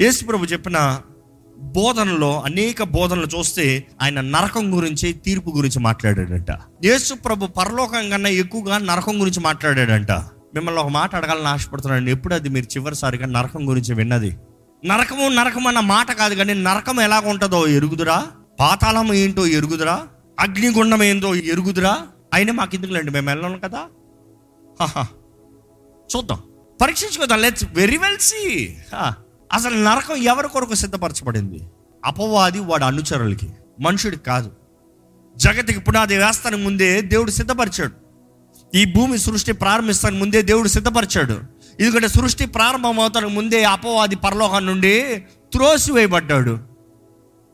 యేసు ప్రభు చెప్పిన బోధనలో అనేక బోధనలు చూస్తే ఆయన నరకం గురించి తీర్పు గురించి మాట్లాడాడంట. యేసు ప్రభు పరలోకం కన్నా ఎక్కువగా నరకం గురించి మాట్లాడాడంట. మిమ్మల్ని ఒక మాట అడగాలని ఆశపడుతున్నాను. ఎప్పుడు అది మీరు చివరిసారిగా నరకం గురించి విన్నది? నరకము నరకం అన్న మాట కాదు కానీ నరకం ఎలాగ ఉంటుందో ఎరుగుదురా? పాతాళం ఏంటో ఎరుగుదురా? అగ్నిగుండం ఏందో ఎరుగుదురా? అయినా మాకు ఎందుకులేండి మేము వెళ్ళాం కదా? చూద్దాం. పరీక్షించుకోదాం. లెట్స్ వెరీ వెల్ సి అసలు నరకం ఎవరి కొరకు సిద్ధపరచబడింది? అపవాది వాడు అనుచరులకి. మనుషుడికి కాదు. జగతికి పునాది వేస్తానికి ముందే దేవుడు సిద్ధపరిచాడు. ఈ భూమి సృష్టి ప్రారంభిస్తానికి ముందే దేవుడు సిద్ధపరిచాడు. ఎందుకంటే సృష్టి ప్రారంభమవుతానికి ముందే అపవాది పరలోకం నుండి త్రోసివేయబడ్డాడు.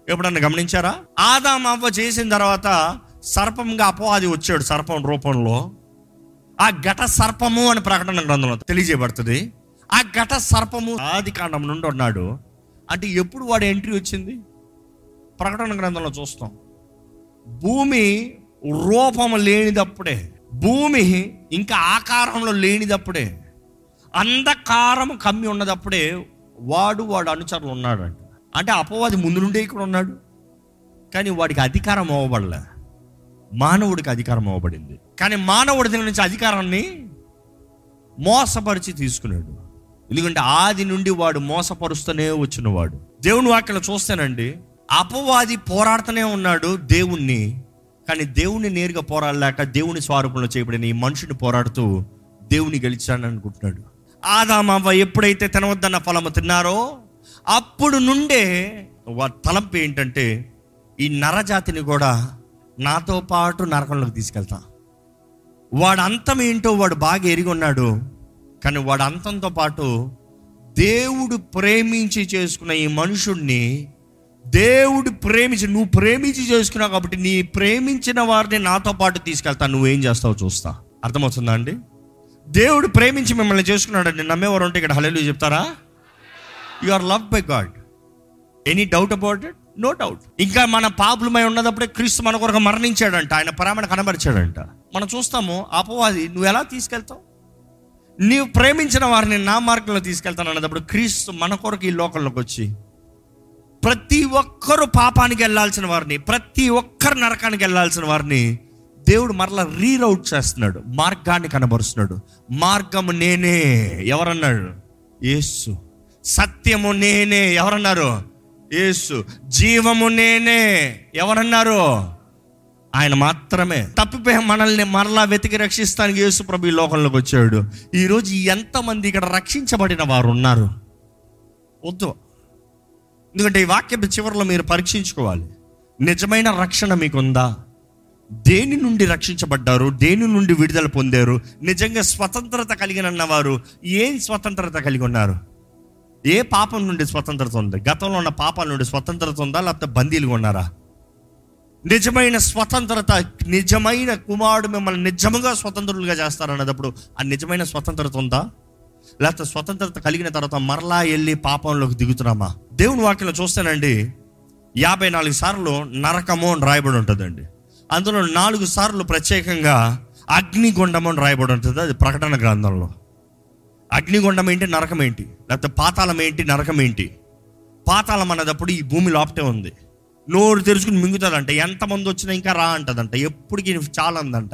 ఎప్పుడన్నా గమనించారా? ఆదాం అవ్వ చేసిన తర్వాత సర్పంగా అపవాది వచ్చాడు సర్పం రూపంలో. ఆ ఘట సర్పము అని ప్రకటన గ్రంథంలో తెలియజేయబడుతుంది. ఆ ఘట సర్పము ఆది కాండం నుండి ఉన్నాడు. అంటే ఎప్పుడు వాడు ఎంట్రీ వచ్చింది? ప్రకటన గ్రంథంలో చూస్తాం. భూమి రూపము లేనిదప్పుడే భూమి ఇంకా ఆకారంలో లేనిదప్పుడే అంధకారం కమ్మి ఉన్నదప్పుడే వాడు వాడు అనుచరులు ఉన్నాడంట. అంటే అపవాది ముందు నుండే ఇక్కడ ఉన్నాడు. కానీ వాడికి అధికారం అవ్వబడలే. మానవుడికి అధికారం అవ్వబడింది. కానీ మానవుడి దగ్గర నుంచి అధికారాన్ని మోసపరిచి తీసుకున్నాడు. ఎందుకంటే ఆది నుండి వాడు మోసపరుస్తూనే వచ్చినవాడు. దేవుని వాక్యం చూస్తానండి అపవాది పోరాడుతూనే ఉన్నాడు దేవుణ్ణి కానీ దేవుణ్ణి నేరుగా పోరాడలేక దేవుని స్వరూపంలో చేయబడిన ఈ మనుషుని పోరాడుతూ దేవుని గెలిచాడని అనుకుంటున్నాడు. ఆదామవ్వ ఎప్పుడైతే తినవద్దన్న ఫలము తిన్నారో అప్పుడు నుండే వారి తలంపు ఏంటంటే ఈ నరజాతిని కూడా నాతో పాటు నరకంలోకి తీసుకెళ్తా. వాడు అంతం ఏంటో వాడు బాగా ఎరిగి ఉన్నాడు. కానీ వాడు అంతంతో పాటు దేవుడు ప్రేమించి చేసుకున్న ఈ మనుషుణ్ణి దేవుడు ప్రేమించి నువ్వు ప్రేమించి చేసుకున్నావు కాబట్టి నీ ప్రేమించిన వారిని నాతో పాటు తీసుకెళ్తా నువ్వేం చేస్తావు చూస్తా. అర్థమవుతుందా అండి? దేవుడు ప్రేమించి మిమ్మల్ని చేసుకున్నాడండి నమ్మేవారు ఉంటే ఇక్కడ హలేలు చెప్తారా? You are love by God any doubt about it no doubt ఇంకా మన పాపులమై ఉన్నదప్పుడే క్రీస్తు మన కొరకు మరణించాడంట. ఆయన ప్రేమను కనబరిచాడంట. మనం చూస్తాము అపవాది నువ్వు ఎలా తీసుకెళ్తావు? నీవు ప్రేమించిన వారిని నా మార్గంలో తీసుకెళ్తాను అన్నప్పుడు క్రీస్తు మన కొరకు ఈ లోకంలోకి వచ్చి ప్రతి ఒక్కరు పాపానికి వెళ్ళాల్సిన వారిని ప్రతి ఒక్కరు నరకానికి వెళ్ళాల్సిన వారిని దేవుడు మరలా రీరౌట్ చేస్తున్నాడు మార్గాన్ని కనబరుస్తున్నాడు. మార్గము నేనే ఎవరన్నాడు యేసు. సత్యము నేనే ఎవరన్నారు? యేసు. జీవము నేనే ఎవరన్నారు? ఆయన మాత్రమే. తప్పిపోయి మనల్ని మరలా వెతికి రక్షిస్తానికి యేసు ప్రభు ఈ లోకంలోకి వచ్చాడు. ఈరోజు ఎంతమంది ఇక్కడ రక్షించబడిన వారు ఉన్నారు? వద్దు. ఎందుకంటే ఈ వాక్య చివరిలో మీరు పరీక్షించుకోవాలి. నిజమైన రక్షణ మీకుందా? దేని నుండి రక్షించబడ్డారు? దేని నుండి విడుదల పొందారు? నిజంగా స్వతంత్రత కలిగిన వారు ఏం స్వతంత్రత కలిగి ఉన్నారు? ఏ పాపం నుండి స్వతంత్రత ఉంది? గతంలో ఉన్న పాపాల నుండి స్వతంత్రత ఉందా? లేకపోతే బందీలుగా ఉన్నారా? నిజమైన స్వతంత్రత నిజమైన కుమారుడు మిమ్మల్ని నిజముగా స్వతంత్రులుగా చేస్తారన్నప్పుడు ఆ నిజమైన స్వతంత్రత ఉందా? లేకపోతే స్వతంత్రత కలిగిన తర్వాత మరలా వెళ్ళి పాపంలోకి దిగుతున్నామా? దేవుని వాక్యంలో చూస్తానండి యాభై నాలుగు సార్లు నరకము అని రాయబడి ఉంటుందండి. అందులో నాలుగు సార్లు ప్రత్యేకంగా అగ్నిగుండము అని రాయబడి ఉంటుంది అది ప్రకటన గ్రంథంలో. అగ్నిగుండం ఏంటి? నరకం ఏంటి? లేకపోతే పాతాళం ఏంటి? నరకం ఏంటి? పాతాళం అన్నదప్పుడు ఈ భూమి లోపటే ఉంది. నోరు తెరుచుకుని మింగుతుందంట ఎంతమంది వచ్చినా ఇంకా రా అంటదంట. ఎప్పటికీ చాలా అందంట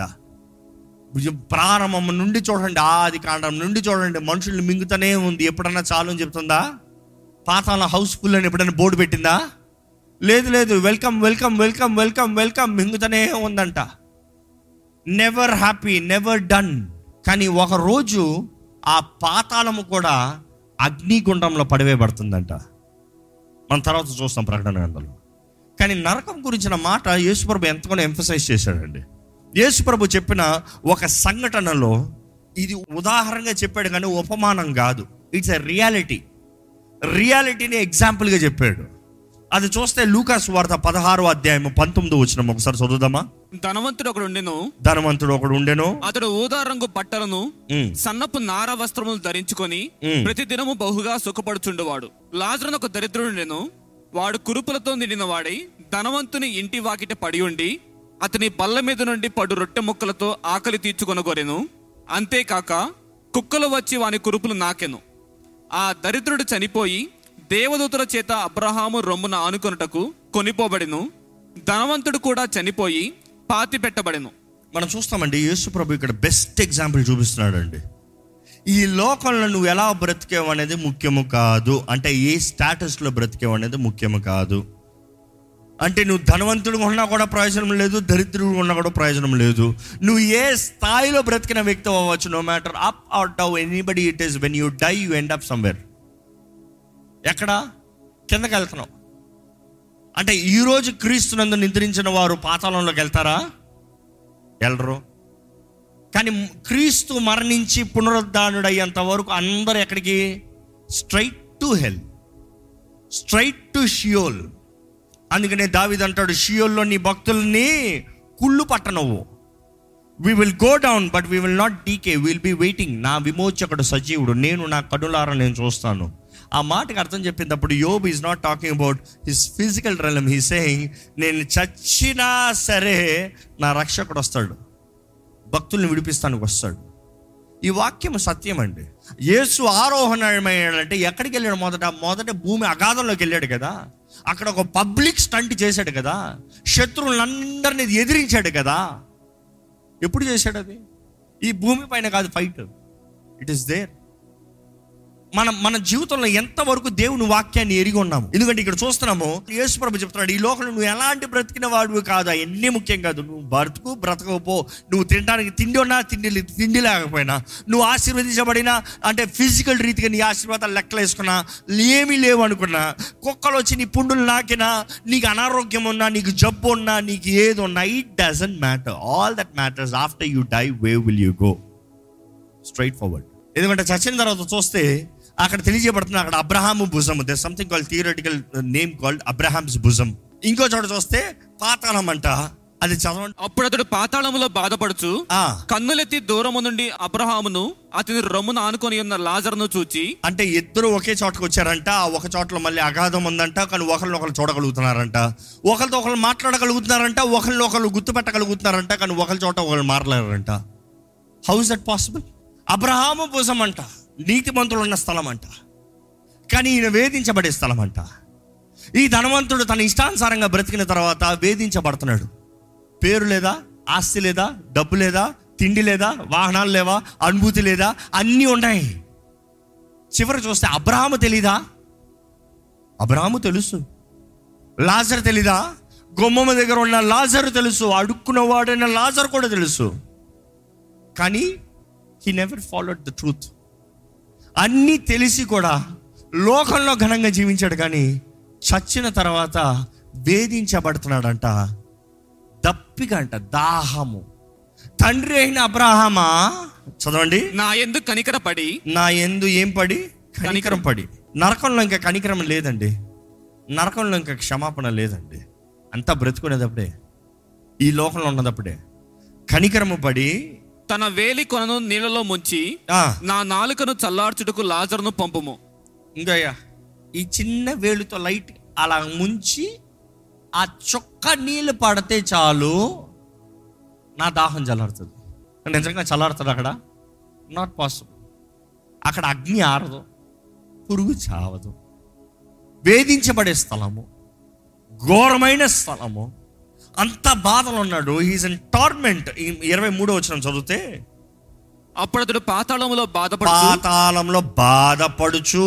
ప్రారంభం నుండి చూడండి ఆది కాండం నుండి చూడండి మనుషుల్ని మింగుతూనే ఉంది. ఎప్పుడన్నా చాలు అని చెప్తుందా? పాతాల హౌస్ఫుల్ అని ఎప్పుడైనా బోర్డు పెట్టిందా? లేదు లేదు. Welcome welcome welcome welcome welcome మింగుతూనే ఉందంట. Never happy never done. కానీ ఒకరోజు ఆ పాతాళము కూడా అగ్నిగుండంలో పడివేయబడుతుందంట. మనం తర్వాత చూస్తాం ప్రకటన గ్రంథంలో. కానీ నరకం గురించిన మాట యేసుప్రభు ఎంతగానో ఎంఫసైజ్ చేశాడండి. యేసుప్రభు చెప్పిన ఒక సంఘటనలో ఇది ఉదాహరణగా చెప్పాడు కానీ ఉపమానం కాదు. ఇట్స్ ఎ రియాలిటీ రియాలిటీని ఎగ్జాంపుల్గా చెప్పాడు. అది చూస్తే లూకాస్ వార్త పదహారో అధ్యాయం పంతొమ్మిది వచ్చిన ఒకసారి చదువుదామా? ధనవంతుడు ఒకడు ఉండెను. ధనవంతుడు ఒకడు ఉండెను. అతడు ఊదా రంగు బట్టలను సన్నపు నార వస్త్రములు ధరించుకొని. ప్రతి దినము బహుగా సుఖపడుచుండేవాడు. లాజరును ఒక దరిద్రుడుండెను వాడు కురుపులతో నిండిన వాడై ధనవంతుని ఇంటి వాకిట పడి ఉండి అతని బల్ల మీద నుండి పడు రొట్టె ముక్కలతో ఆకలి తీర్చుకొనగోరెను. అంతేకాక కుక్కలు వచ్చి వాని కురుపులు నాకెను. ఆ దరిద్రుడు చనిపోయి దేవదూతల చేత అబ్రహాము రొమ్మున ఆనుకొనుటకు కొనిపోబడెను. ధనవంతుడు కూడా చనిపోయి పాతి పెట్టబడెను మనం చూస్తామండి యేసు ప్రభు ఇక్కడ బెస్ట్ ఎగ్జాంపుల్ చూపిస్తున్నాడు అండి ఈ లోకంలో నువ్వు ఎలా బ్రతికేవు అనేది ముఖ్యము కాదు. అంటే ఏ స్టేటస్లో బ్రతికేవు అనేది ముఖ్యము కాదు. అంటే నువ్వు ధనవంతుడు ఉన్నా కూడా ప్రయోజనం లేదు దరిద్రుడు ఉన్నా కూడా ప్రయోజనం లేదు. నువ్వు ఏ స్థాయిలో బ్రతికిన వ్యక్తి అవ్వచ్చు no matter up out dough anybody it is when you die you end up somewhere ఎక్కడ? కిందకి వెళ్తున్నావు. అంటే ఈరోజు క్రీస్తునందు నిద్రించిన వారు పాతాళంలోకి వెళ్తారా? వెళ్ళరు. కానీ క్రీస్తు మరణించి పునరుద్ధానుడయ్యేంత వరకు అందరు ఎక్కడికి? Straight to hell straight to Sheol అందుకనే దావిద్ అంటాడు షియోల్లో నీ భక్తుల్ని కుళ్ళు పట్టనవ్వు. We will go down but we will not decay will be waiting నా విమోచకుడు సజీవుడు. నేను నా కనులారా నేను చూస్తాను. ఆ మాటకు అర్థం చెప్పినప్పుడు యోబ్ is not talking about his physical realm he saying నేను చచ్చినా సరే నా రక్షకుడు వస్తాడు. భక్తుల్ని విడిపిస్తానికి వస్తాడు. ఈ వాక్యం సత్యం అండి. యేసు ఆరోహణమయ్యాడంటే ఎక్కడికి వెళ్ళాడు మొదట? మొదట భూమి అగాధంలోకి వెళ్ళాడు కదా. అక్కడ ఒక పబ్లిక్ స్టంట్ చేశాడు కదా. శత్రువులందరినీ ఎదిరించాడు కదా. ఎప్పుడు చేశాడు అది? ఈ భూమి పైన కాదు ఫైట్. ఇట్ ఈస్ దేర్ మన మన జీవితంలో ఎంతవరకు దేవుని వాక్యాన్ని ఎరిగి ఉన్నాము? ఎందుకంటే ఇక్కడ చూస్తున్నాము యేసు ప్రభు చెప్తున్నాడు ఈ లోకంలో నువ్వు ఎలాంటి బ్రతికిన వాడివి కాదు. అవన్నీ ముఖ్యం కాదు. నువ్వు బ్రతుకు బ్రతకపో నువ్వు తినడానికి తిండి ఉన్నా తిండి తిండి లేకపోయినా. నువ్వు ఆశీర్వదించబడినా అంటే ఫిజికల్ రీతిగా నీ ఆశీర్వాదాలు లెక్కలు వేసుకున్నా ఏమీ లేవు అనుకున్నా. కుక్కలు వచ్చి నీ పుండులు నాకినా నీకు అనారోగ్యం ఉన్నా నీకు జబ్బు ఉన్నా నీకు ఏది ఉన్నా it doesn't matter all that matters after you die way will you go straight forward ఎందుకంటే చచ్చిన తర్వాత చూస్తే అక్కడ తెలియజేయబడుతుంది అక్కడ అబ్రహాము భుజం. They something called theoretical name called Abraham's భుజం. ఇంకో చోట చూస్తే పాతాళం అంట. అది చదవండి. అప్పుడు అతడు పాతాళములో బాధపడుచు ఆ, కన్నులెత్తి దూరము నుండి అబ్రహామును అతని రొమ్మున ఆనుకొని ఉన్న లాజరును చూచి అంటే ఇద్దరు ఒకే చోటకు వచ్చారంట. ఆ ఒక చోటలో మళ్ళీ అగాధం ఉందంట కానీ ఒకరిని ఒకరు చూడగలుగుతున్నారంట. ఒకరితో ఒకరు మాట్లాడగలుగుతున్నారంట ఒకరిని ఒకరు గుర్తుపెట్టగలుగుతున్నారంట కానీ ఒకరి చోట ఒకరు మాట్లాడారంట హౌ ఇస్ దట్ పాసిబుల్ అబ్రహాము భుజం అంట. నీతిమంతులు ఉన్న స్థలం అంట కానీ ఈయన వేధించబడే స్థలం అంట ఈ ధనవంతుడు తన ఇష్టానుసారంగా బ్రతికిన తర్వాత వేధించబడుతున్నాడు. పేరు లేదా ఆస్తి లేదా డబ్బు లేదా తిండి లేదా వాహనాలు లేవా అనుభూతి లేదా అన్నీ ఉన్నాయి. చివరి చూస్తే అబ్రాహము తెలీదా? అబ్రాహము తెలుసు. లాజర్ తెలీదా? గుమ్మమ్మ దగ్గర ఉన్న లాజర్ తెలుసు. అడుక్కున్న వాడైన లాజర్ కూడా తెలుసు. కానీ he never followed the truth అన్నీ తెలిసి కూడా లోకంలో ఘనంగా జీవించాడు కానీ చచ్చిన తర్వాత వేధించబడుతున్నాడంట. దప్పిక అంట దాహము. తండ్రి అయిన అబ్రాహమా? చదవండి. నా ఎందుకు కనికరపడి నా ఎందు ఏం పడి? కనికరం పడి. నరకంలో ఇంకా కనికరం లేదండి. నరకంలో ఇంకా క్షమాపణ లేదండి. అంతా బ్రతుకునేటప్పుడే. ఈ లోకంలో ఉన్నదప్పుడే కనికరము పడి తన వేలి కొనను నీళ్ళలో ముంచి నా నాలుకను చల్లార్చుటకు లాజరును పంపుము. ఇంకయ్యా ఈ చిన్న వేలుతో లైట్ అలా ముంచి ఆ చొక్క నీళ్ళు పడితే చాలు నా దాహం చల్లారుతుంది. నిజంగా చల్లారుతుంది అక్కడ? నాట్ పాసిబుల్ అక్కడ అగ్ని ఆరదు పురుగు చావదు. వేధించబడే స్థలము ఘోరమైన స్థలము. అంత బాధలో ఉన్నాడు హీస్ ఇన్ టార్మెంట్ ఇరవై మూడో వచ్చిన చదివితే అప్పుడు అతడు పాతాళములో బాధపడుచు పాతాళంలో బాధపడుచు.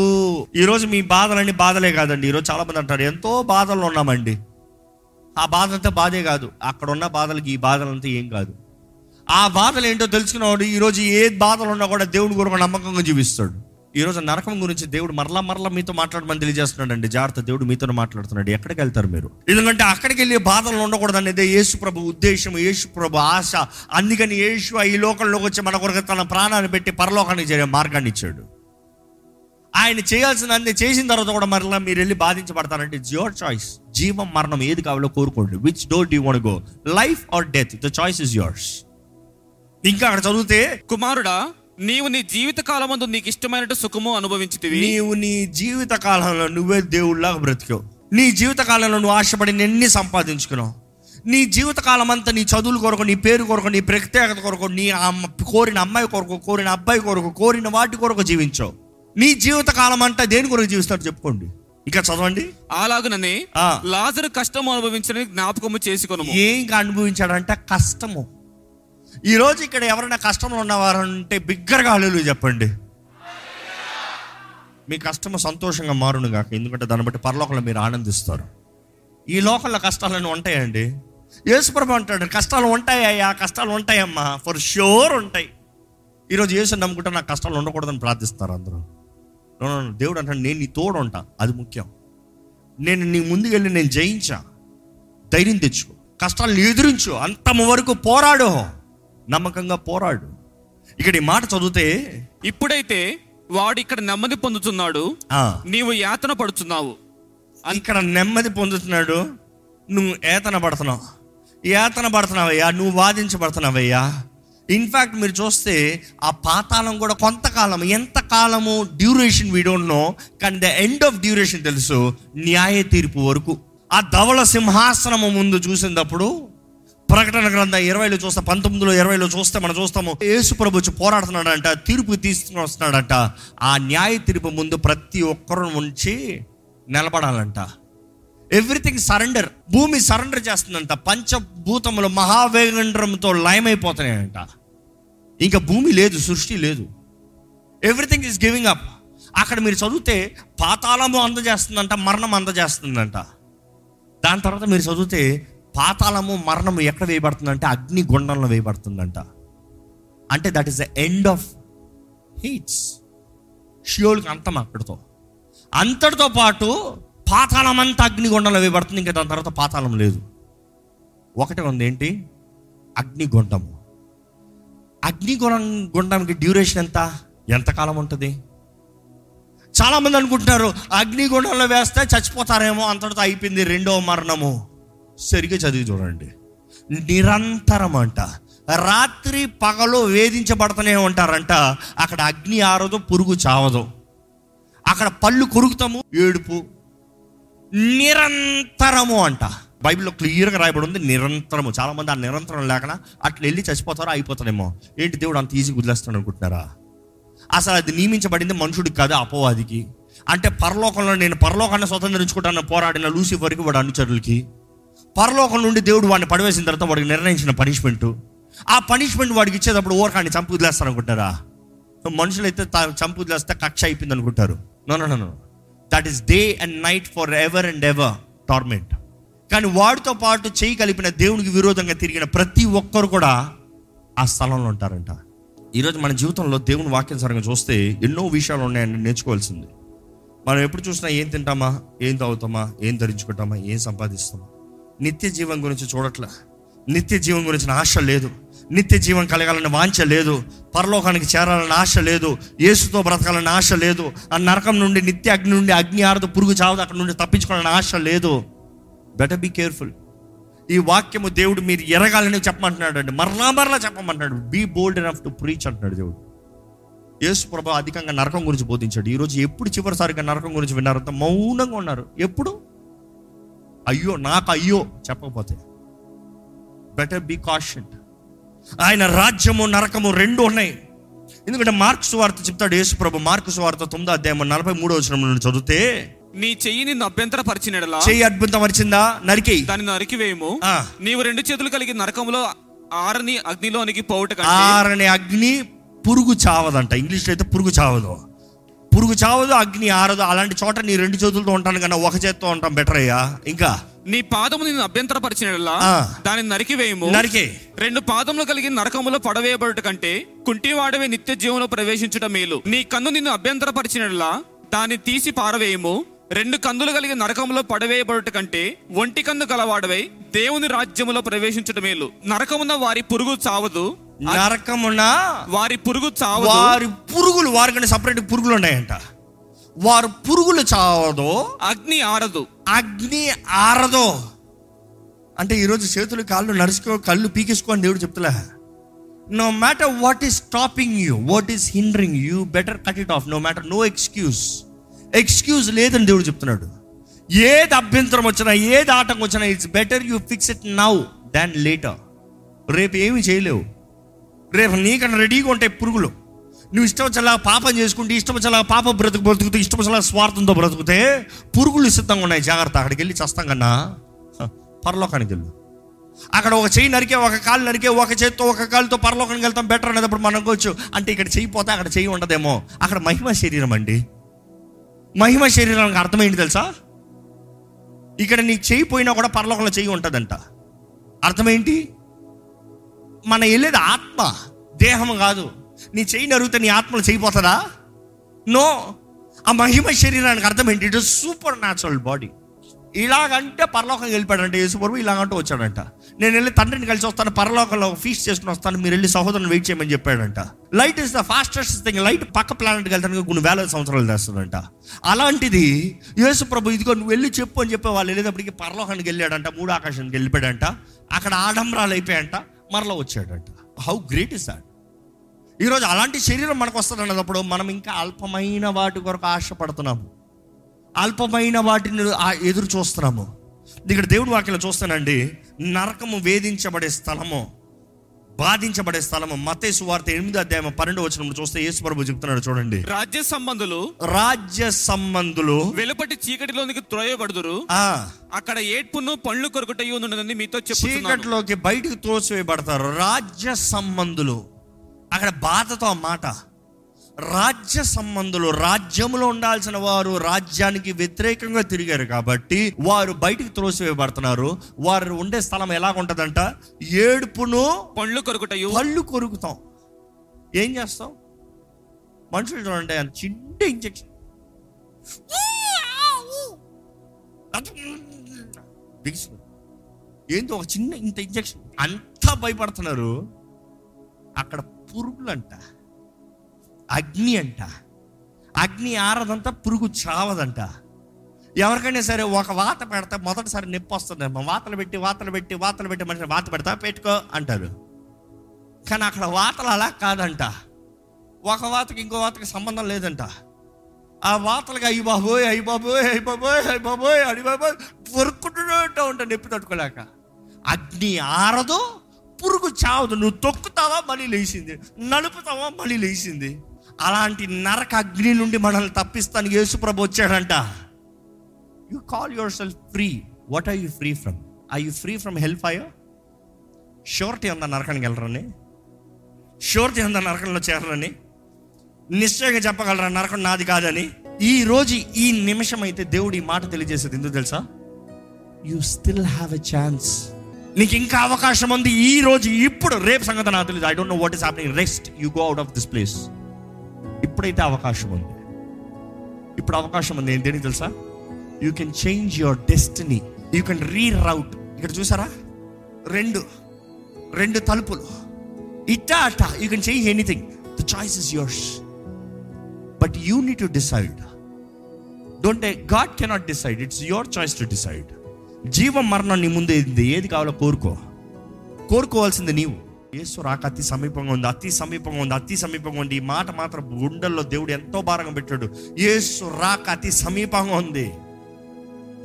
ఈరోజు మీ బాధలన్నీ బాధలే కాదండి. ఈరోజు చాలా మంది అంటారు ఎంతో బాధల్లో ఉన్నామండి. ఆ బాధ అంతా బాధే కాదు. అక్కడ ఉన్న బాధలకి ఈ బాధలంతా ఏం కాదు. ఆ బాధలు ఏంటో తెలుసుకున్నవాడు ఈరోజు ఏ బాధలు ఉన్నా కూడా దేవుడి కొరకు నమ్మకంగా జీవిస్తాడు. ఈరోజు నరకం గురించి దేవుడు మరలా మరలా మీతో మాట్లాడమని తెలియజేస్తున్నాడు అండి జాగ్రత్త దేవుడు మీతో మాట్లాడుతున్నాడు. ఎక్కడికి వెళ్తారు మీరు? ఎందుకంటే అక్కడికి వెళ్ళి బాధలు ఉండకూడదు అనేది యేసు ప్రభు ఉద్దేశం యేసు ప్రభు ఆశ. అందుకని యేసు ఈ లోకంలోకి వచ్చి మన కొరకు తన ప్రాణాన్ని పెట్టి పరలోకానికి చేరే మార్గాన్ని ఇచ్చాడు. ఆయన చేయాల్సిన అన్ని చేసిన తర్వాత కూడా మరలా మీరు వెళ్ళి బాధించబడతారంటే ఇట్స్ యువర్ చాయిస్. జీవం మరణం ఏది కావాలో కోరుకోండి. Which door do want go life or death the choice is yours ఇంకా అక్కడ చదివితే కుమారుడా నీవు నీ జీవిత కాలమందు నీకు ఇష్టమైనట్టు సుఖము అనుభవించితివి. నీవు నీ జీవిత కాలంలో నువ్వే దేవుళ్ళలాగా బ్రతికావు. నీ జీవిత కాలంలో నువ్వు ఆశపడి ఎన్ని సంపాదించుకున్నావు. నీ జీవిత కాలం అంతా నీ చదువుల కొరకు నీ పేరు కొరకు నీ ప్రత్యేకత కొరకు నీ అమ్మ కోరిన అమ్మాయి కొరకు కోరిన అబ్బాయి కొరకు కోరిన వాటి కొరకు జీవించావు. నీ జీవిత కాలం అంతా దేని కొరకు జీవిస్తాడు చెప్పుకోండి. ఇంకా చదవండి. అలాగుననే. లాజరు కష్టం అనుభవించడానికి జ్ఞాపకము చేసుకొను ఏం అనుభవించాడంటే కష్టము. ఈరోజు ఇక్కడ ఎవరైనా కష్టంలో ఉన్నవారంటే బిగ్గరగా హల్లెలూయా చెప్పండి. మీ కష్టము సంతోషంగా మారును కాక ఎందుకంటే దాన్ని బట్టి పరలోకంలో మీరు ఆనందిస్తారు. ఈ లోకంలో కష్టాలను ఉంటాయండి. యేసుప్రభు అంటాడు కష్టాలు ఉంటాయా కష్టాలు ఉంటాయమ్మా ఫర్ షూర్ ఉంటాయి. ఈరోజు యేసు నమ్ముకుంటే నాకు కష్టాలు ఉండకూడదని ప్రార్థిస్తారు అందరూ. దేవుడు అంటాడు నేను నీ తోడు ఉంటా అది ముఖ్యం. నేను నీ ముందుకెళ్ళి నేను జయించా ధైర్యం తెచ్చుకో కష్టాలను ఎదురించు అంతమ వరకు పోరాడు. నమ్మకంగా పోరాడు. ఇక్కడ ఈ మాట చదివితే ఇప్పుడైతే వాడు ఇక్కడ నెమ్మది పొందుతున్నాడు. నీవు యాతన పడుతున్నావు ఇక్కడ నెమ్మది పొందుతున్నాడు. నువ్వు ఏతన పడుతున్నావు. ఏతన పడుతున్నావయ్యా నువ్వు వాదించబడుతున్నావయ్యా ఇన్ఫ్యాక్ట్ మీరు చూస్తే ఆ పాతాళం కూడా కొంతకాలం ఎంత కాలము డ్యూరేషన్ వీ డోంట్ నో కానీ ద ఎండ్ ఆఫ్ డ్యూరేషన్ తెలుసు న్యాయ తీర్పు వరకు. ఆ ధవల సింహాసనము ముందు చూసినప్పుడు ప్రకటన గ్రంథం ఇరవైలో చూస్తే పంతొమ్మిదిలో ఇరవైలో చూస్తే మనం చూస్తాము యేసు ప్రభు వచ్చి పోరాడుతున్నాడంట తీర్పు తీసుకుని వస్తున్నాడంట ఆ న్యాయ తీర్పు ముందు ప్రతి ఒక్కరు ఉంచి నిలబడాలంట. ఎవ్రీథింగ్ సరెండర్ భూమి సరెండర్ చేస్తుందంట. పంచభూతములు మహావేగండ్రంతో లయమైపోతున్నాయంట. ఇంకా భూమి లేదు సృష్టి లేదు. ఎవ్రీథింగ్ ఈస్ గివింగ్ అప్ అక్కడ మీరు చదివితే పాతాళము అందజేస్తుందంట మరణం అందజేస్తుందంట. దాని తర్వాత మీరు చదివితే పాతాళము మరణము ఎక్కడ వేయబడుతుందంటే అగ్ని గుండంలో వేయబడుతుందంట. అంటే that is the end of heats షియోల్కి అంతం అక్కడితో. అంతటితో పాటు పాతాళం అంతా అగ్నిగుండంలో వేయబడుతుంది ఇంకా దాని తర్వాత పాతాళం లేదు. ఒకటే ఉంది ఏంటి? అగ్నిగుండము అగ్నిగుణం గుండానికి డ్యూరేషన్ ఎంత? ఎంతకాలం ఉంటుంది? చాలా మంది అనుకుంటున్నారు అగ్నిగుండంలో వేస్తే చచ్చిపోతారేమో అంతటితో అయిపోయింది రెండో మరణము. సరిగ్గా చదివి చూడండి. నిరంతరం అంట రాత్రి పగలు వేధించబడుతూనే ఉంటారంట. అక్కడ అగ్ని ఆరదు పురుగు చావదు. అక్కడ పళ్ళు కొరుకుతాము ఏడుపు. నిరంతరము అంట. బైబిల్లో క్లియర్గా రాయబడి ఉంది నిరంతరము. చాలామంది ఆ నిరంతరం లేకనా అట్లా వెళ్ళి చచ్చిపోతారో అయిపోతారేమో. ఏంటి దేవుడు అంత ఈజీ వదిలేస్తాడు అనుకుంటున్నారా? అసలు అది నియమించబడింది మనుషుడికి కాదు అపవాదికి. అంటే పరలోకంలో నేను పరలోకాన్ని స్వతంత్రించుకుంటాను పోరాడిన లూసిఫర్కి వాడు అనుచరులకి. పరలోకం నుండి దేవుడు వాడిని పడివేసిన తర్వాత వాడికి నిర్ణయించిన పనిష్మెంట్ ఆ పనిష్మెంట్ వాడికి ఇచ్చేటప్పుడు ఓరకాన్ని చంపు వదిలేస్తారనుకుంటారా మనుషులైతే తా- చంపు వదిలేస్తే కక్ష అయిపోయింది అనుకుంటారు. No no that is day and night for ever and ever torment కానీ వాడితో పాటు చేయి కలిపిన దేవునికి విరోధంగా తిరిగిన ప్రతి ఒక్కరు కూడా ఆ స్థలంలో ఉంటారంట. ఈరోజు మన జీవితంలో దేవుని వాక్యం సరంగా చూస్తే ఎన్నో విషయాలు ఉన్నాయని నేర్చుకోవాల్సింది. మనం ఎప్పుడు చూసినా ఏం తింటామా? ఏం తాగుతామా? ఏం ధరించుకుంటామా? ఏం సంపాదిస్తామా? నిత్య జీవం గురించి చూడట్లా. నిత్య జీవం గురించిన ఆశ లేదు. నిత్య జీవం కలగాలని వాంఛ లేదు. పరలోకానికి చేరాలని ఆశ లేదు. యేసుతో బ్రతకాలని ఆశ లేదు. ఆ నరకం నుండి నిత్య అగ్ని నుండి అగ్ని ఆరదు పురుగు చావదు. అక్కడ నుండి తప్పించుకోవాలని ఆశ లేదు. బెటర్ బీ కేర్ఫుల్ ఈ వాక్యము దేవుడు మీరు ఎరగాలని చెప్పమంటున్నాడు అండి మరలా మరలా చెప్పమంటున్నాడు. Be bold enough to preach అంటున్నాడు దేవుడు. యేసు ప్రభా అధికంగా నరకం గురించి బోధించాడు. ఈరోజు ఎప్పుడు చివరిసారిగా నరకం గురించి విన్నారంత మౌనంగా ఉన్నారు. ఎప్పుడు? అయ్యో నాకు అయ్యో చెప్పకపోతే. బెటర్ బీ కాషన్ ఆయన రాజ్యము నరకము రెండు ఉన్నాయి. ఎందుకంటే మార్క్స్ వార్త చెప్తాడు యేసు ప్రభు మార్క్స్ వార్త తొమ్మిదో అధ్యాయం నలభై మూడో వచ్చిన నుండి చదివితే నీ చెయ్యి నిన్ను అభ్యంతర పరిచినడలా చెయ్యి అద్భుతం వచ్చిందా నరికేయి. దాన్ని నరికివేయము. నీవు రెండు చేతులు కలిగి నరకంలో ఆరని అగ్నిలోనికి పోవుట ఆరని అగ్ని పురుగు చావదంట. ఇంగ్లీష్లో అయితే పురుగు చావదు. పురుగు చావదు అగ్ని ఆరదు. అలాంటి చోట నీ రెండు చేతులతో ఉంటాను కన్నా ఒక చేత్తో ఉంటాం బెటర్ అయ్యా. ఇంకా? నీ పాదము నిన్ను అభ్యంతర పరిచినడలా ఆ. దానిని నరికివేయము నరికే. రెండు పాదములు కలిగి నరకములో పడవేయబడుట కంటే కుంటివాడవే నిత్య జీవంలో ప్రవేశించుట మేలు. నీ కన్ను నిన్ను అభ్యంతర పరిచినట్లా దాన్ని తీసి పారవేయము. రెండు కందులు కలిగి నరకములో పడవేయబడుట కంటే ఒంటి కన్ను గలవాడవై దేవుని రాజ్యములో ప్రవేశించుట మేలు. నరకమున వారి పురుగు చావదు నరకమున వారి పురుగు చావదు. వారి పురుగులు వారికంటే సపరేట్ పురుగులు ఉన్నాయంట. వారు పురుగులు చావదో. అగ్ని ఆరదు. అగ్ని ఆరదో. అంటే ఈరోజు చేతులు కాళ్ళు నడుచుకో కళ్ళు పీకేసుకోని దేవుడు చెప్తలే no matter what is stopping you what is hindering you better cut it off no matter no excuse excuse లేదని దేవుడు చెప్తున్నాడు. ఏది అభ్యంతరం వచ్చినా ఏది ఆటంకం వచ్చినా it's better you fix it now than later రేపు ఏమి చేయలేవు. రేపు నీకన్నా రెడీగా ఉంటాయి పురుగులు. నువ్వు ఇష్టం వచ్చేలా పాపం చేసుకుంటే ఇష్టం వచ్చేలా పాప బ్రతుకు బ్రతుకుతూ ఇష్టం వచ్చేలా స్వార్థంతో బ్రతుకుతే పురుగులు సిద్ధంగా ఉన్నాయి. జాగ్రత్త అక్కడికి వెళ్ళి చస్తాం కన్నా. పరలోకానికి వెళ్ళు. అక్కడ ఒక చెయ్యి నరికే ఒక కాలు నరికే ఒక చేతితో ఒక కాలుతో పరలోకానికి వెళ్తాం. బెటర్ అనేటప్పుడు మనం అనుకోవచ్చు. అంటే ఇక్కడ చెయ్యి పోతే అక్కడ చెయ్యి ఉండదేమో. అక్కడ మహిమ శరీరం అండి. మహిమ శరీరానికి అర్థమైంది తెలుసా? ఇక్కడ నీ చెయ్యి పోయినా కూడా పరలోకంలో చెయ్యి ఉంటుందంట. అర్థమేంటి? మన వెళ్ళేది ఆత్మ. దేహం కాదు. నీ చెయ్యి నరిగితే నీ ఆత్మలు చేయిపోతుందా నో. ఆ మహిమ శరీరానికి అర్థం ఏంటి? It supernatural body. ఇలాగంటే పరలోకం వెళ్ళిపోయాడంట యేసుప్రభు ఇలాగంటూ వచ్చాడంట. నేను వెళ్ళి తండ్రిని కలిసి వస్తాను పరలోకంలో ఫీస్ట్ చేసుకుని వస్తాను మీరు వెళ్ళి సహోదరుని వెయిట్ చేయమని చెప్పాడంట. Light is the fastest thing light పక్క ప్లానెట్కి వెళ్తానికి కొన్ని వేల సంవత్సరాలు చేస్తుందంట అలాంటిది యేసు ప్రభు ఇదిగో నువ్వు వెళ్ళి చెప్పు అని చెప్పి వాళ్ళు వెళ్ళేటప్పటికి పరలోకానికి వెళ్ళాడంట మూడు ఆకాశానికి వెళ్ళిపోయాడంట. అక్కడ ఆడంబరాలు అయిపోయాయంట. మరలా వచ్చాడట. హౌ గ్రేట్ ఇస్ దాట్ ఈరోజు అలాంటి శరీరం మనకు వస్తుంది మనం ఇంకా అల్పమైన వాటి కొరకు ఆశపడుతున్నాము. అల్పమైన వాటిని ఎదురు చూస్తున్నాము. ఇక్కడ దేవుడు వాక్యం చూస్తానండి నరకము వేధించబడే స్థలము. బాధించబడే స్థలము. మతేసు వార్త ఎనిమిది అధ్యాయం పన్నెండు వచ్చినప్పుడు చూస్తే యేసు ప్రభు చెప్తున్నాడు చూడండి. రాజ్య సంబంధులు రాజ్య సంబంధులు వెలుపటి చీకటిలోనికి త్రోయబడుదురు. ఆ. అక్కడ ఏడ్పును పండ్లు కొరకటయ్యి ఉన్నదని మీతో చీకటిలోకి బయటకు తోసివేయబడతారు రాజ్య సంబంధులు. అక్కడ బాధతో మాట. రాజ్య సంబంధులు రాజ్యములో ఉండాల్సిన వారు రాజ్యానికి వ్యతిరేకంగా తిరిగారు కాబట్టి వారు బయటికి త్రోసివేయబడుతున్నారు. వారు ఉండే స్థలం ఎలా ఉంటుందంట ఏడుపును పండ్లు కొరకటయ్యు పళ్ళు కొరుకుతాం. ఏం చేస్తాం? మనుషులు చూడండి అంత చిన్న ఇంజక్షన్. బిగిసిపోయి. ఏందో ఒక చిన్న ఇంత ఇంజక్షన్? అంతా భయపడుతున్నారు. అక్కడ పురుగులంట. అగ్ని అంట. అగ్ని ఆరదంట పురుగు చావదంట. ఎవరికైనా సరే ఒక వాత పెడితే మొదటిసారి నొప్పి వస్తుంది వాతలు పెట్టి వాతలు పెట్టి వాతలు పెట్టి మనిషి వాత పెడతా పెట్టుకో అంటారు. కానీ అక్కడ వాతలు అలా కాదంట. ఒక వాతకి ఇంకో వాతకి సంబంధం లేదంట. ఆ వాతలకి అయ్యి బాబోయ్ అయ్యి బాబోయ్ అయ్యి బాబోయ్ అయ్యి బాబోయ్ అడి బాబోయ్ పొరుక్కుంటూ ఉంటా నొప్పి తట్టుకోలేక. అగ్ని ఆరదు పురుగు చావదు. నువ్వు తొక్కుతావా మళ్ళీ లేచింది. నలుపుతావా మళ్ళీ లేచింది. అలాంటి నరక అగ్ని నుండి మనల్ని తప్పిస్తాను. యేసుప్రభు వచ్చాడంట. You call yourself free what are you free from I you free from hellfire surety ఉందా నరకానికి వెళ్ళరని? షూరిటీ ఉందా నరకంలో చేరరని? నిశ్చయంగా చెప్పగలరా నరకం నాది కాదని? ఈ రోజు ఈ నిమిషం అయితే దేవుడు ఈ మాట తెలియజేసేది ఎందుకు తెలుసా? You still have a chance నీకు ఇంకా అవకాశం ఉంది ఈ రోజు ఇప్పుడు. రేపు సంగతి నాకు తెలియదు I don't know what is happening rest you go out of this place ఇప్పుడైతే అవకాశం ఉంది. ఇప్పుడు అవకాశం ఉంది. ఏంటి తెలుసా? You can change your destiny you can reroute ఇక్కడ చూసారా? రెండు. రెండు తలుపులు. ఇట్టా అట్టా. You can change anything the choice is yours but you need to decide don't God cannot decide it's your choice to decide జీవం మరణం నీ ముందు ఏది కావాలో కోరుకో. కోరుకోవాల్సింది నీవు. యేసు రాక అతి సమీపంగా ఉంది అతి సమీపంగా ఉంది అతి సమీపంగా ఉంది. ఈ మాట మాత్రం గుండెల్లో దేవుడు ఎంతో భారంగా పెట్టాడు. యేసు రాక అతి సమీపంగా ఉంది.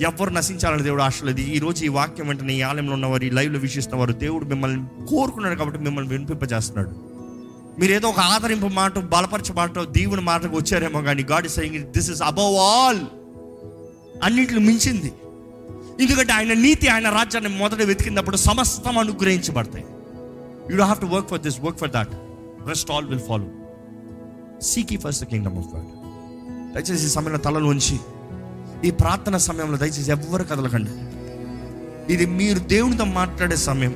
ఎవరు నశించాలని దేవుడు ఆశలేదు ఈ రోజు ఈ వాక్యం వెంటనే ఈ ఆలయంలో ఉన్నవారు ఈ లైవ్లో వీక్షిస్తున్న వారు దేవుడు మిమ్మల్ని కోరుకున్నాడు కాబట్టి మిమ్మల్ని వినిపింపజేస్తున్నాడు. మీరు ఏదో ఒక ఆదరింపు మాట బలపరచ మాట దేవుని మాటకు వచ్చారేమో కానీ God saying this is above all అన్నింటిని మించింది. ఎందుకంటే ఆయన నీతి ఆయన రాజ్యాన్ని మొదట వెతికినప్పుడు సమస్తం అనుగ్రహించబడతాయి. You do have to work for this work for that rest all will follow seek ye first kingdom of God దయచేసి ఈ సమయంలో తలలు ఉంచి ఈ ప్రార్థన సమయంలో దయచేసి ఎవ్వరు కదలకండి. ఇది మీరు దేవునితో మాట్లాడే సమయం.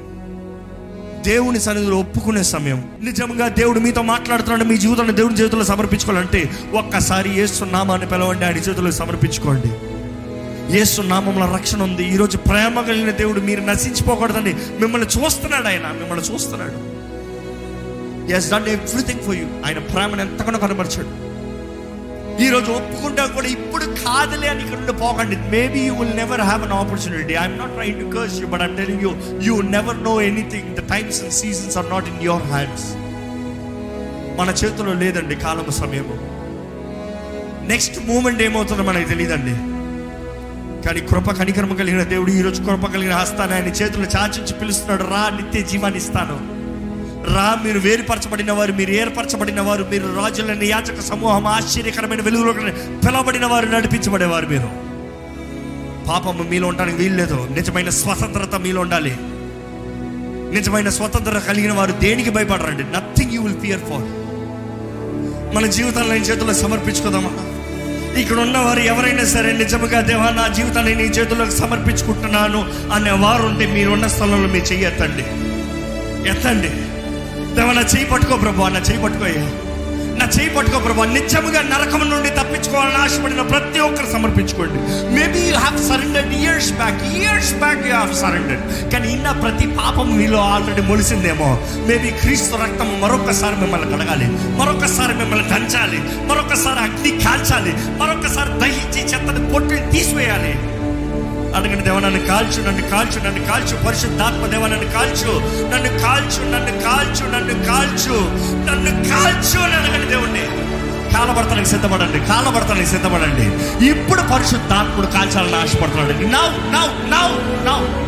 దేవుని సన్నిధిలో ఒప్పుకునే సమయం. నిజంగా దేవుడు మీతో మాట్లాడుతున్నాడు మీ జీవితాన్ని దేవుని చేతుల్లో సమర్పించుకోవాలంటే ఒక్కసారి యేసు నామాన్ని పిలవండి ఆయన చేతుల్లో సమర్పించుకోండి. యేసు నామంలో రక్షణ ఉంది. ఈరోజు ప్రేమ కలిగిన దేవుడు మీరు నశించిపోకూడదని మిమ్మల్ని చూస్తున్నాడు ఆయన. మిమ్మల్ని చూస్తున్నాడు. He's done everything for you ఆయన ప్రేమను ఎంతగానో కనబరిచాడు. ఈరోజు ఒప్పుకుంటా కూడా ఇప్పుడు కాదులే అని ఇక్కడ నుండి పోకండి. Maybe you will never have an opportunity I'm not trying to curse you but I'm telling you you never know anything the times and seasons are not in your hands మన చేతిలో లేదండి కాలం సమయము. నెక్స్ట్ మూమెంట్ ఏమవుతుందో మనకి తెలియదండి. కానీ కృప కనికరమ కలిగిన దేవుడు ఈరోజు కృప కలిగిన హస్తాన్ని ఆయన చేతులు చాచించి పిలుస్తున్నాడు. రా నిత్య జీవాన్ని ఇస్తాను. రా మీరు వేరుపరచబడిన వారు మీరు ఏర్పరచబడిన వారు మీరు రాజులని యాచక సమూహం ఆశ్చర్యకరమైన వెలుగులో పిలవబడిన వారు నడిపించబడేవారు మీరు. పాపము మీలో ఉండడానికి వీల్లేదు నిజమైన స్వతంత్రత మీలో ఉండాలి. నిజమైన స్వతంత్రత కలిగిన వారు దేనికి భయపడరండి? Nothing you will fear for మన జీవితాలను చేతుల్లో సమర్పించుకుందామా? ఇక్కడ ఉన్నవారు ఎవరైనా సరే నిజముగా దేవా నా జీవితాన్ని నీ చేతులకు సమర్పించుకుంటున్నాను అనే వారు ఉంటే మీరున్న స్థలంలో మీరు చెయ్యి ఎత్తండి. ఎత్తండి. దేవా నా చేయి పట్టుకో ప్రభు నా చేయి పట్టుకోయ్యా నా చేయి పట్టుకో ప్రభా. నిత్యముగా నరకం నుండి తప్పించుకోవాలని ఆశపడిన ప్రతి ఒక్కరు సమర్పించుకోండి. Maybe you have surrendered years back years back you have surrendered కానీ ఇన్న ప్రతి పాపం మీలో ఆల్రెడీ మొలిసిందేమో. మేబీ క్రీస్తు రక్తం మరొకసారి మిమ్మల్ని కడగాలి. మరొకసారి మిమ్మల్ని దంచాలి. మరొకసారి అగ్ని కాల్చాలి. మరొకసారి దహించి చెత్తని పొట్టుని తీసివేయాలి. అడగండి దేవ నన్ను కాల్చు నన్ను కాల్చు నన్ను కాల్చు. పరిశుద్ధాత్మ దేవ నన్ను కాల్చు. నన్ను కాల్చు నన్ను కాల్చు నన్ను కాల్చు. నన్ను కాల్చు అని అడగండి దేవుణ్ణి. కాలభర్తనికి సిద్ధపడండి కాలభర్తనికి సిద్ధపడండి. ఇప్పుడు పరిశుద్ధాత్ముడు కాల్చాలని ఆశపడుతున్నాడు. Now now now now.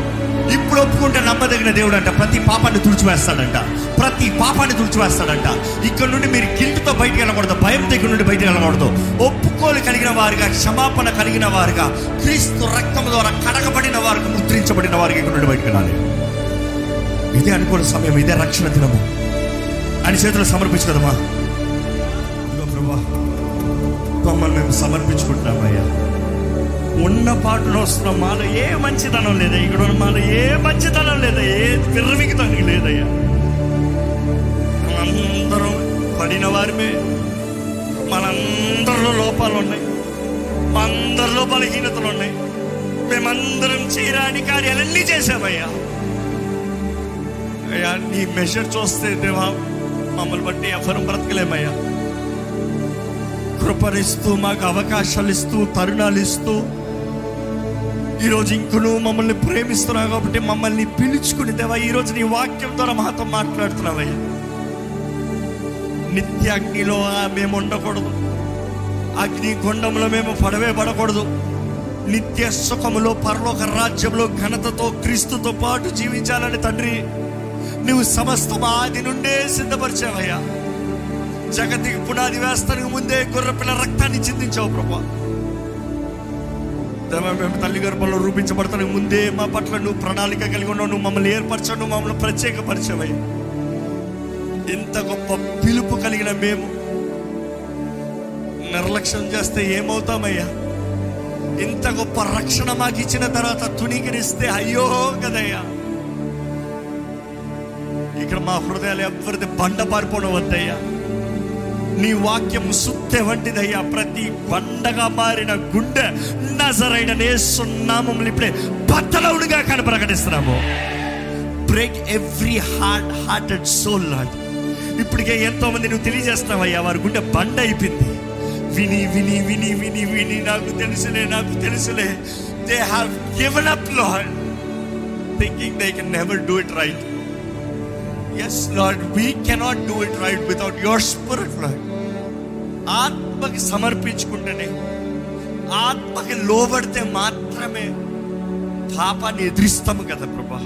ఇప్పుడు ఒప్పుకుంటే నమ్మదగిన దేవుడు అంట ప్రతి పాపాన్ని తుడిచివేస్తాడంట. ప్రతి పాపాన్ని తుడిచివేస్తాడంట. ఇక్కడ నుండి మీరు గిల్ట్తో బయటికి వెళ్ళకూడదు. భయం దగ్గర నుండి బయటికి వెళ్ళకూడదు. ఒప్పుకోలు కలిగిన వారుగా క్షమాపణ కలిగిన వారుగా క్రీస్తు రక్తం ద్వారా కడగబడిన వారికి ముద్రించబడిన వారికి ఇక్కడ నుండి బయటికి వెళ్ళాలి. ఇదే అనుకోని సమయం ఇదే రక్షణ దినము. అని చేతులు సమర్పించదమ్మా ఇదిగో ప్రభా మమ్మల్ని మేము సమర్పించుకుంటున్నామయ్యా ఉన్న పాటలో వస్తున్న మాలో ఏ మంచితనం లేదా ఇక్కడ ఉన్న మాలో ఏ మంచితనం లేదా ఏ విర్రవిగితం లేదయ్యా. మనందరం పడిన వారిమే. మనందరిలో లోపాలు ఉన్నాయి. మా అందరిలో బలహీనతలు ఉన్నాయి. మేమందరం చేయరాని కార్యాలన్నీ చేసామయ్యా అయ్యా నీ మెషర్ చూస్తే దేవా మమ్మల్ని బట్టి ఎవరు బ్రతకలేమయ్యా. కృపరిస్తూ మాకు అవకాశాలు ఇస్తూ తరుణాలు ఇస్తూ ఈరోజు ఇంకను మమ్మల్ని ప్రేమిస్తున్నావు కాబట్టి మమ్మల్ని పిలుచుకుని దేవా ఈరోజు నీ వాక్యం ద్వారా మాతో మాట్లాడుతున్నావయ్యా. నిత్య అగ్నిలో ఆ మేము ఉండకూడదు. అగ్ని కొండంలో మేము పడవే పడకూడదు నిత్య సుఖములో పరలోక రాజ్యంలో ఘనతతో క్రీస్తుతో పాటు జీవించాలని తండ్రి నువ్వు సమస్తం ఆది నుండే సిద్ధపరిచావయ్యా. జగతికి పునాది వేస్తానికి ముందే గుర్రపిల్ల రక్తాన్ని చిందించావు ప్రభా. మేము తల్లి గర్భంలో రూపించబడతానికి ముందే మా పట్ల నువ్వు ప్రణాళిక కలిగి ఉన్నావు. నువ్వు మమ్మల్ని ఏర్పరచావు నువ్వు మమ్మల్ని ప్రత్యేకపరిచావయ్యా. ఇంత గొప్ప పిలుపు కలిగిన మేము నిర్లక్ష్యం చేస్తే ఏమవుతామయ్యా? ఇంత గొప్ప రక్షణ మాకు ఇచ్చిన తర్వాత తుణీకరిస్తే అయ్యో కదయ్యా? ఇక్కడ మా హృదయాలు ఎవరిది బండ పారిపోవడం వద్దయ్యా నీ వాక్యం సుత్తె వంటిదయ్యా. ప్రతి బండగా మారిన గుండె నజరైన నేస్తున్నామములు ఇప్పుడే బద్దలవుడుగా కానీ ప్రకటిస్తున్నాము. Break every heart hearted soul లాంటి ఇప్పటికే ఎంతో మంది నువ్వు తెలియజేస్తావయ్యా వారి గుండె బండ అయిపోయింది. విని విని విని విని విని నాకు తెలుసులే నాకు తెలుసులే. They have given up Lord thinking they can never do it right yes Lord we cannot do it right without your spirit Lord ఆత్మకి సమర్పించుకుంటేనే ఆత్మకి లోబడితే మాత్రమే పాపాన్ని ఎదిరిస్తాము కదా ప్రభా.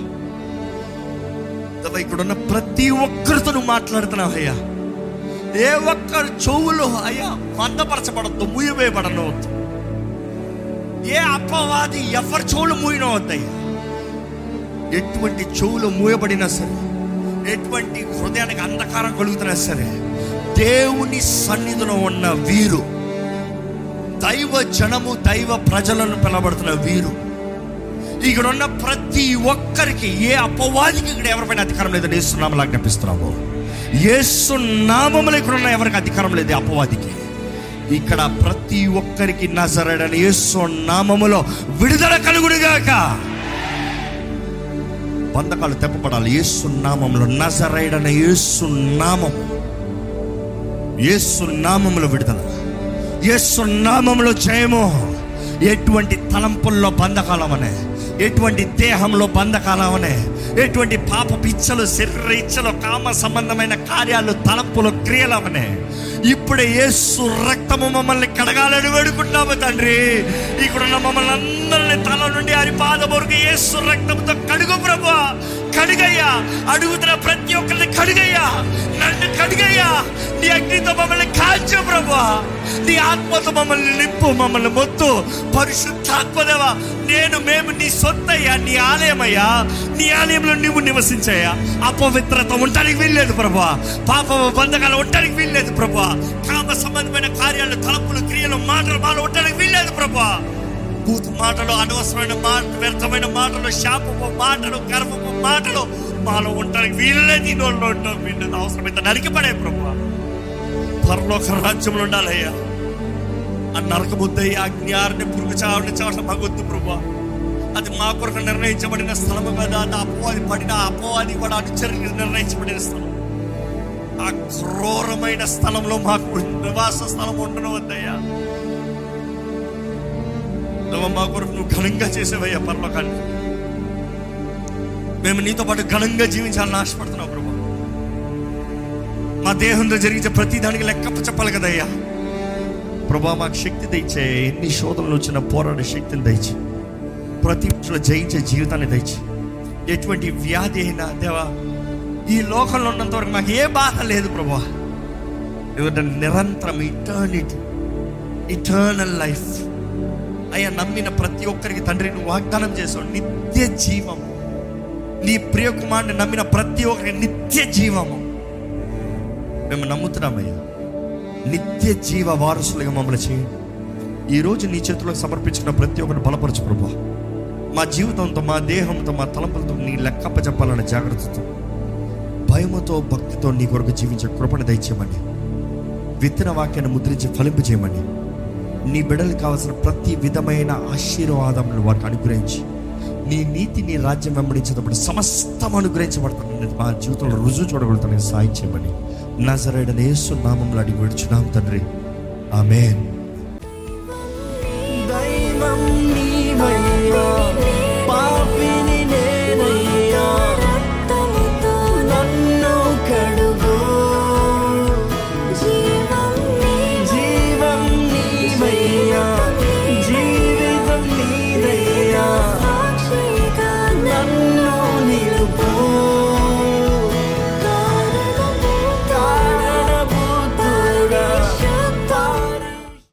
కదా ఇక్కడ ఉన్న ప్రతి ఒక్కరితో నువ్వు మాట్లాడుతున్నావు అయ్యా. ఏ ఒక్కరు చెవులు అయ్యా మందపరచబడద్దు మూయవేయబడనవద్దు ఏ అపవాది ఎవరి చెవులు మూయనవద్దయ్యా ఎటువంటి చెవులు మూయబడినా సరే ఎటువంటి హృదయానికి అంధకారం కలుగుతున్నా సరే దేవుని సన్నిధిలో ఉన్న వీరు దైవ జనము దైవ ప్రజలను పిలబడుతున్న వీరు ఇక్కడ ఉన్న ప్రతి ఒక్కరికి ఏ అపవాదికి ఇక్కడ ఎవరిపైన అధికారం లేదని ఏసునామలు ఆజ్ఞాపిస్తున్నాము. ఏసునామములు ఇక్కడ ఉన్న ఎవరికి అధికారం లేదు అపవాదికి. ఇక్కడ ప్రతి ఒక్కరికి నజరడని యేసు నామములో విడుదల కలుగుడుగాక బంధకాలు తెప్పబడాలి. ఏసునామంలో నజరైడన ఏసునామం ఏసునామంలో విడుదల. ఏసునామంలో జయము. ఎటువంటి తలంపుల్లో బంధకాలమనే ఎటువంటి దేహంలో బంధకాలమనే ఎటువంటి పాప ఇచ్చలు శరీర ఇచ్చలు కామ సంబంధమైన కార్యాలు తలపులు క్రియలవనే ఇప్పుడే యేసు రక్తము మమ్మల్ని కడగాలని వేడుకుంటాము తండ్రి. ఇక్కడున్న మమ్మల్ని అందరిని తల నుండి అరిపాద వరకు యేసు రక్తంతో కడుగు ప్రభు. కడుగయ్యా. అడుగుతున్న ప్రతి ఒక్కరిని కడుగయ్యా. నన్ను నీ అగ్నితో మమ్మల్ని కాల్చు ప్రభా నీ ఆత్మతో మమ్మల్ని నింపు మమ్మల్ని మొత్తు. పరిశుద్ధాత్మదేవా నేను మేము నీ సొంతయ్యా నీ ఆలయమయ్యా. నీ ఆలయంలో నువ్వు నివసించయ్యా. అపవిత్రత ఉండడానికి వీల్లేదు ప్రభా పాప బంధకాలు ఉండడానికి వీల్లేదు ప్రభా కామ సంబంధమైన కార్యాలు తలపులు క్రియలు మాటలు మాలు ఉండడానికి వీల్లేదు ప్రభా బూతు మాటలు అనవసరమైన మాట వ్యర్థమైన మాటలు శాపపు మాటలు గర్వపు మాటలు మాలో ఉండడానికి వీళ్ళలేదు ఈ నోళ్ళు ఉండడం వీళ్ళది అవసరమైతే నరికిపడే ప్రభు పరలోక రాజ్యంలో ఉండాలయ్యా. ఆ నరకబుద్దయ్య అజ్ఞాన్ని పురుగు చావని చావడం మాకొద్దు ప్రభు అది మా కొరకు నిర్ణయించబడిన స్థలము కదా అది అపోవాది పడిన అపోవాది కూడా అనుచరులకు నిర్ణయించబడిన స్థలం ఆ క్రూరమైన స్థలంలో మాకు నివాస స్థలం ఉండడం వద్దయ్యా నువ్వు మా కొరకు నువ్వు ఘనంగా చేసేవయ్యా పరలోకాన్ని మేము నీతో పాటు ఘనంగా జీవించాలని ఆశపడుతున్నావు మా దేహంలో జరిగించే ప్రతి దానికి లెక్కప్ప చెప్పాలి కదయ్యా. ప్రభా మాకు శక్తి దయచే ఎన్ని శోధనలు వచ్చిన పోరాడే శక్తిని దయచి ప్రతి విషయంలో జయించే జీవితాన్ని దయచి. ఎటువంటి వ్యాధి అయినా దేవా ఈ లోకంలో ఉన్నంత వరకు మాకు ఏ బాధ లేదు ప్రభా. ఎందుకంటే నిరంతరం ఇటర్నిటీ ఇటర్నల్ లైఫ్ అయ్యా నమ్మిన ప్రతి ఒక్కరికి తండ్రి నువ్వు వాగ్దానం చేసావు నిత్య జీవము నీ ప్రియ కుమారుని నమ్మిన ప్రతి ఒక్కరికి నిత్య జీవము. మేము నమ్ముతున్నామయ్యా. నిత్య జీవ వారసులుగా మమ్మల్ని చేయండి ఈరోజు నీ చేతులకు సమర్పించిన ప్రతి ఒక్కరిని బలపరచు ప్రభా. మా జీవితంతో మా దేహంతో మా తలంపులతో నీ లెక్కప్ప చెప్పాలన్న జాగ్రత్తతో. భయముతో భక్తితో నీ కొరకు జీవించే కృపణ దయచేయమని. విత్తన వాక్యాన్ని ముద్రించి ఫలింపు చేయమని. నీ బిడ్డలకు కావాల్సిన ప్రతి విధమైన ఆశీర్వాదములు వారికి అనుగ్రహించి నీ నీతి నీ రాజ్యం వెంబడించేటప్పుడు సమస్తం అనుగ్రహించబడుతుంది మా జీవితంలో రుజువు చూడగలుగుతాను సాయం చేయమని. నజరేడని యేసు నామంలో అడిగి విడుచున్నాం తండ్రి. ఆమెన్.